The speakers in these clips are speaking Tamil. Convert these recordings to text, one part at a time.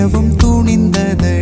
மேயவும் துணிந்ததை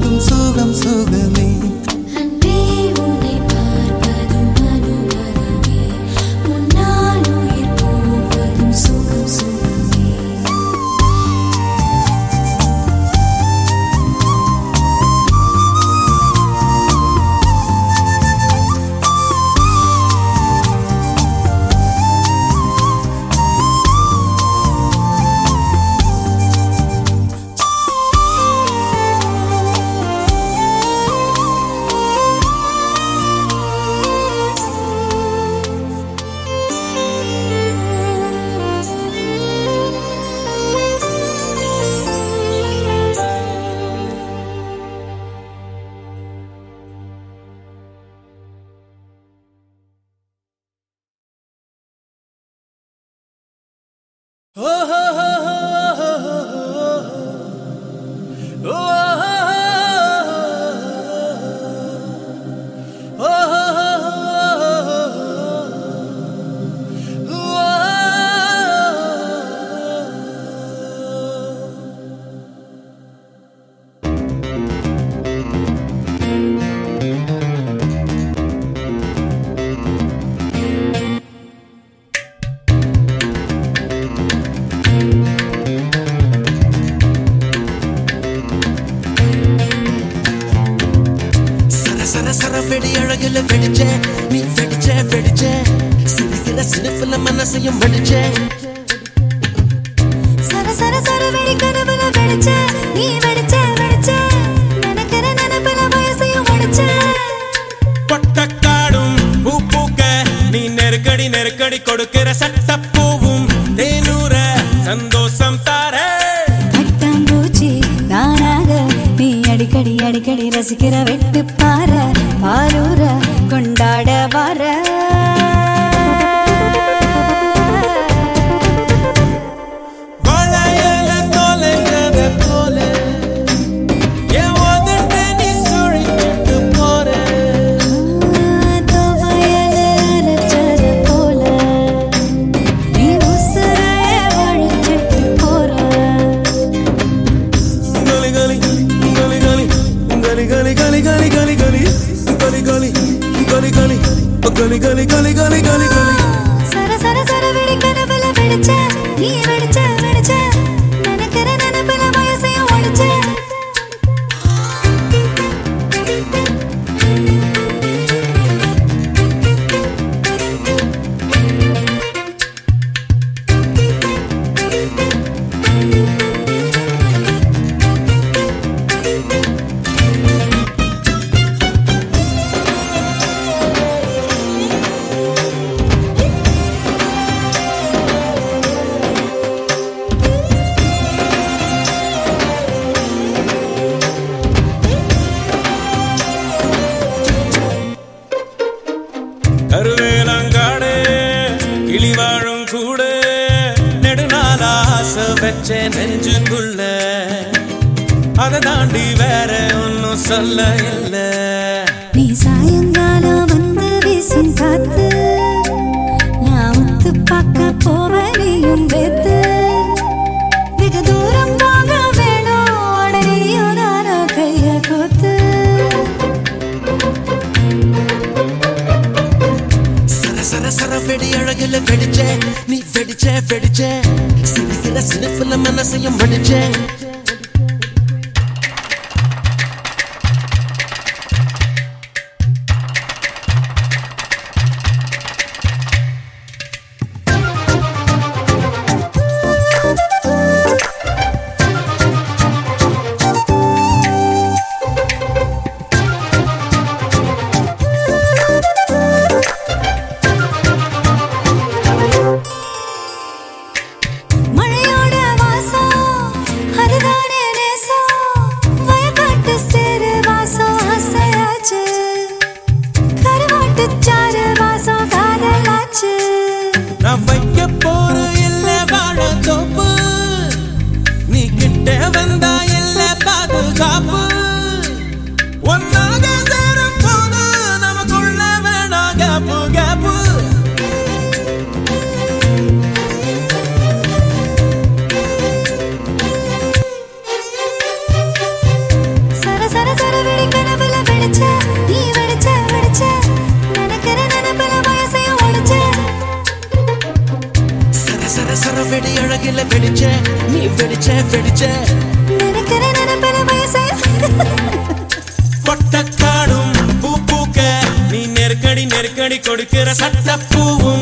tung su gam su Oh. ho ho அடிச்ச நீ வடிச்ச வடிச்ச. நினைக்கிற நினைப்பில வயசையும் முடிச்ச பொட்டக்காடும் பூக்க நீ நெருக்கடி நெருக்கடி கொடுக்கிற சட்ட பூவும் தேனூர சந்தோஷம் தார. பட்டம் பூச்சி தானாக நீ அடிக்கடி அடிக்கடி ரசிக்கிற வெட்டு பாரு கலி கலி கலி கலி கலி கலி. சர சர சர வெடி கனவுல வெடிச்ச நீ கருவேலங்காடு கிளி வாழும் கூட நெடுநாள் ஆசை வச்ச நெஞ்சுக்குள்ள. அதை தாண்டி வேற ஒன்னும் சொல்ல இல்ல நீ சாயங்காலம் வந்து வீசும் காத்து நான் ஒத்து பார்க்க போவனையும் வேத்து. வெடி அழகுல வெடிச்ச நீ வெடிச்ச வெடிச்ச. சிறு சில சிரிப்புல மனசையும் வெடிச்ச. சர வெடி வெடிச்ச நீ வெடிச்ச வெடிச்ச. நினைக்கிற அழகில வெடிச்ச நீ வெடிச்ச வெடிச்ச. நினைக்கிற நினைப்புல வயசையும் கொட்டக்காடும் பூ பூக்க நீ நெருக்கடி நெருக்கடி கொடுக்கிற சட்டப்பூவும் தேனூர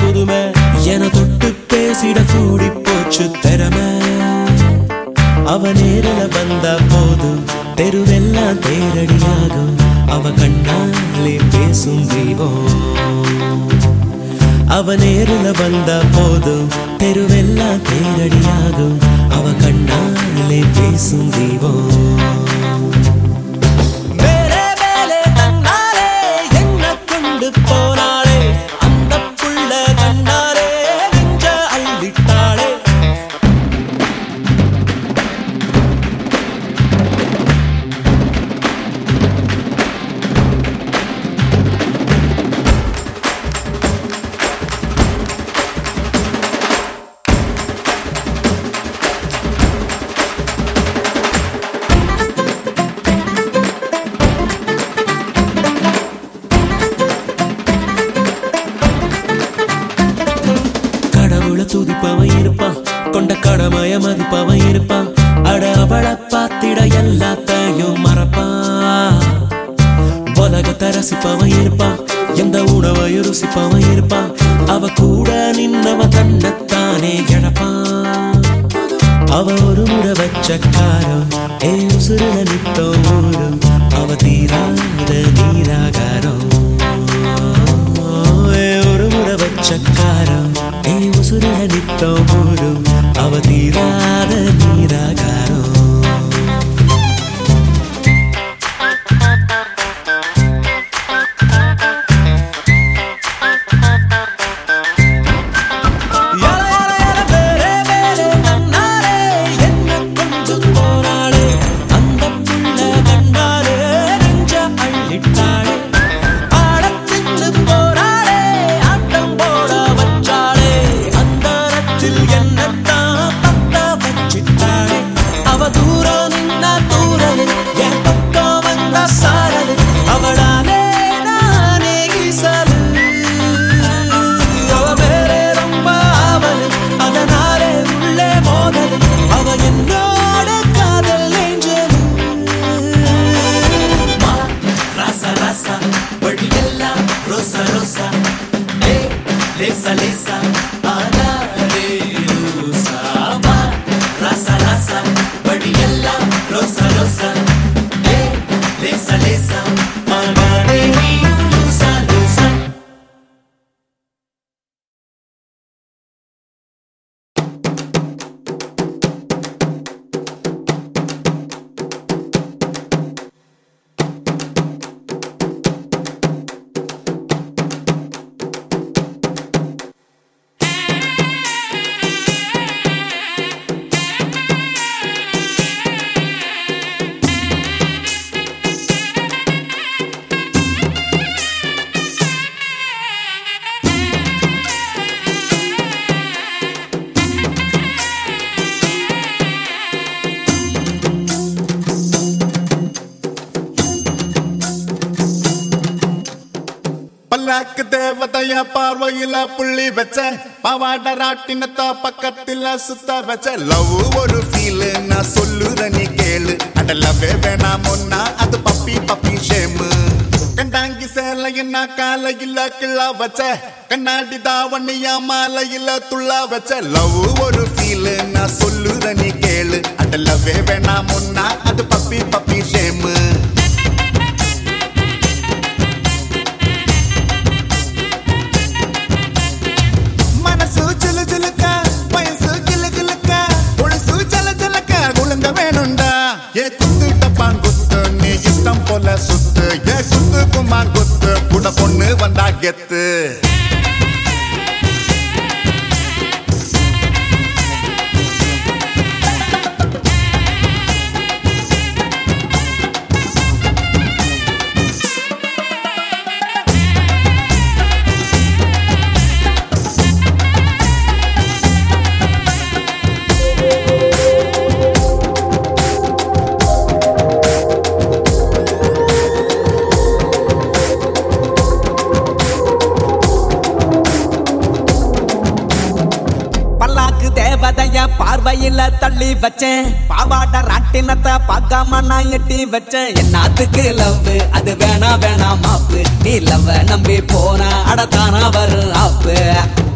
புதுமை என தொட்டு பேசிட கூடி போச்சு திறமை. அவ நேரில வந்தா போதும் தெருவெல்லாம் தேரடியாகும். அவ கண்ணாலே பேசும் தீபம். அவ நேரில வந்தா போதும் தெருவெல்லாம் தேரடியாகும். அவ கண்ணாலே பேசும் தீபம். கொண்ட கடமைய மதிப்பவன் இருப்பான். அட அவளை பார்த்திட எல்லாத்தையும் மறப்பான். உலகத்தை ரசிப்பவன் இருப்பான். எந்த உணவையும் ருசிப்பவன் இருப்பான். அவ கூட நின்னவன் தன்னைத்தானே இழப்பான். அவ ஒரு முறை வச்ச காரம் ஏ உசுருல நித்தோ ஊரும். அவ தீராத நீராகாரம். ஒரு முறை வச்ச காரம் ஏ உசுருல நித்தோ ஊரும். அவ தீராத நீராகாரம் பல்லாக்கு தேவதைய பார்வையில புள்ளி வச்ச. பவாட ராட்டினத்த பக்கத்துல சுத்த வச்ச. லவ் ஒரு ஃபீல் நான் சொல்லுற நீ கேளு. அட லவ்வே வேணாம் ஒன்னா அது பப்பி பப்பி ஷேமு கண்டாங்கி சேலையின்னா காலையில கிள்ளா வச்ச. கண்ணாடி தாவணியா மாலையில துள்ளா வச்ச. லவ் ஒரு ஃபீல் நான் சொல்லுற நீ கேளு. அட லவ்வே வேணாம் ஒன்னா அது பப்பி பப்பி ஷேமு போல சுத்து ஏ குத்து குமார் குத்து கூட பொண்ணு வந்தா கெத்து. தள்ளி வச்சேன். பாவாட ராட்டினத்தை பார்க்காம நான் எட்டி வச்சேன். என்னத்துக்கு லவ் அது வேணா வேணா மாப்பு. நீ லவ் நம்பி போனா அடத்தானா வரும் ஆப்பு.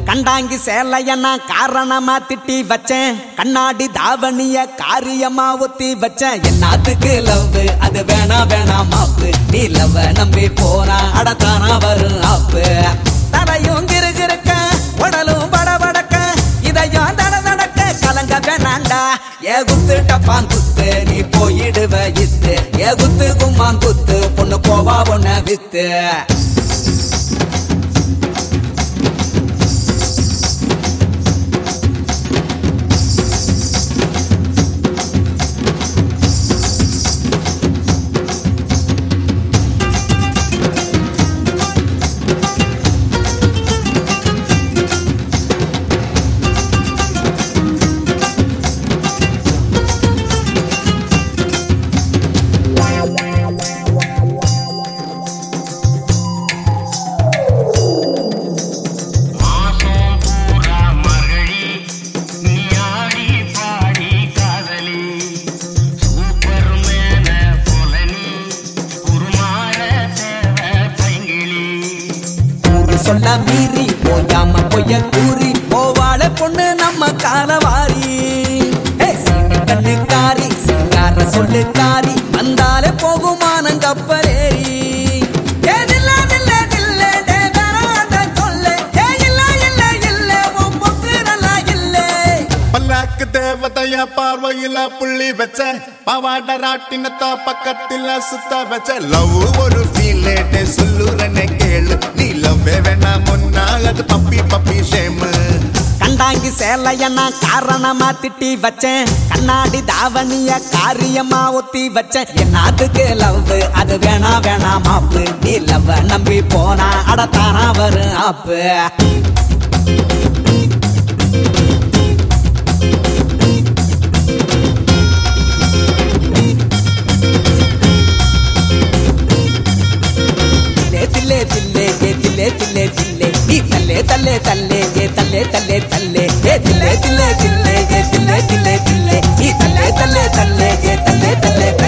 கண்டாங்கி சேலைய நான் காரணமா திட்டி வச்சேன். கண்ணாடி தாவணிய காரியமா ஒத்தி வச்சேன். என்னத்துக்கு லவ் அது வேணா வேணா மாப்பு. நீ லவ் நம்பி போனா அடத்தானா வரும் ஆப்பு. தலையும் கிருகிருக்க உடலும் படபட கலங்க வேணாண்டா ஏ குத்து டப்பான் குத்து நீ போயிடுவ இத்து. ஏ குத்து கும்மான் குத்து பொண்ணு போவா உன்ன வித்து. வச்ச பாவாட ராட்டினத்தா பக்கத்துல சுத்த வச்ச லவ் ஒரு ஃபீலேட்டே சொல்லுறனே கேளு. நீ லவ் வேணா முன்னால் அது பப்பி பப்பி ஷேமு கண்டாங்கி சேலைய நான் காரணமா திட்டி வச்சேன். கண்ணாடி தாவணிய காரியமா ஒத்தி வச்சேன். என்னத்துக்கு லவ் அது வேணா வேணா மாப்பு நீ லவ் நம்பி போனா அடத்தானா வரும் ஆப்பு. తిల్లే తిల్లే తిల్లే. నీ తల్లే తల్లే తల్లే. ఏ తల్లే తల్లే తల్లే. ఏ తిల్లే తిల్లే తిల్లే ఏ తిల్లే తిల్లే తిల్లే. నీ తల్లే తల్లే తల్లే. ఏ తల్లే తల్లే.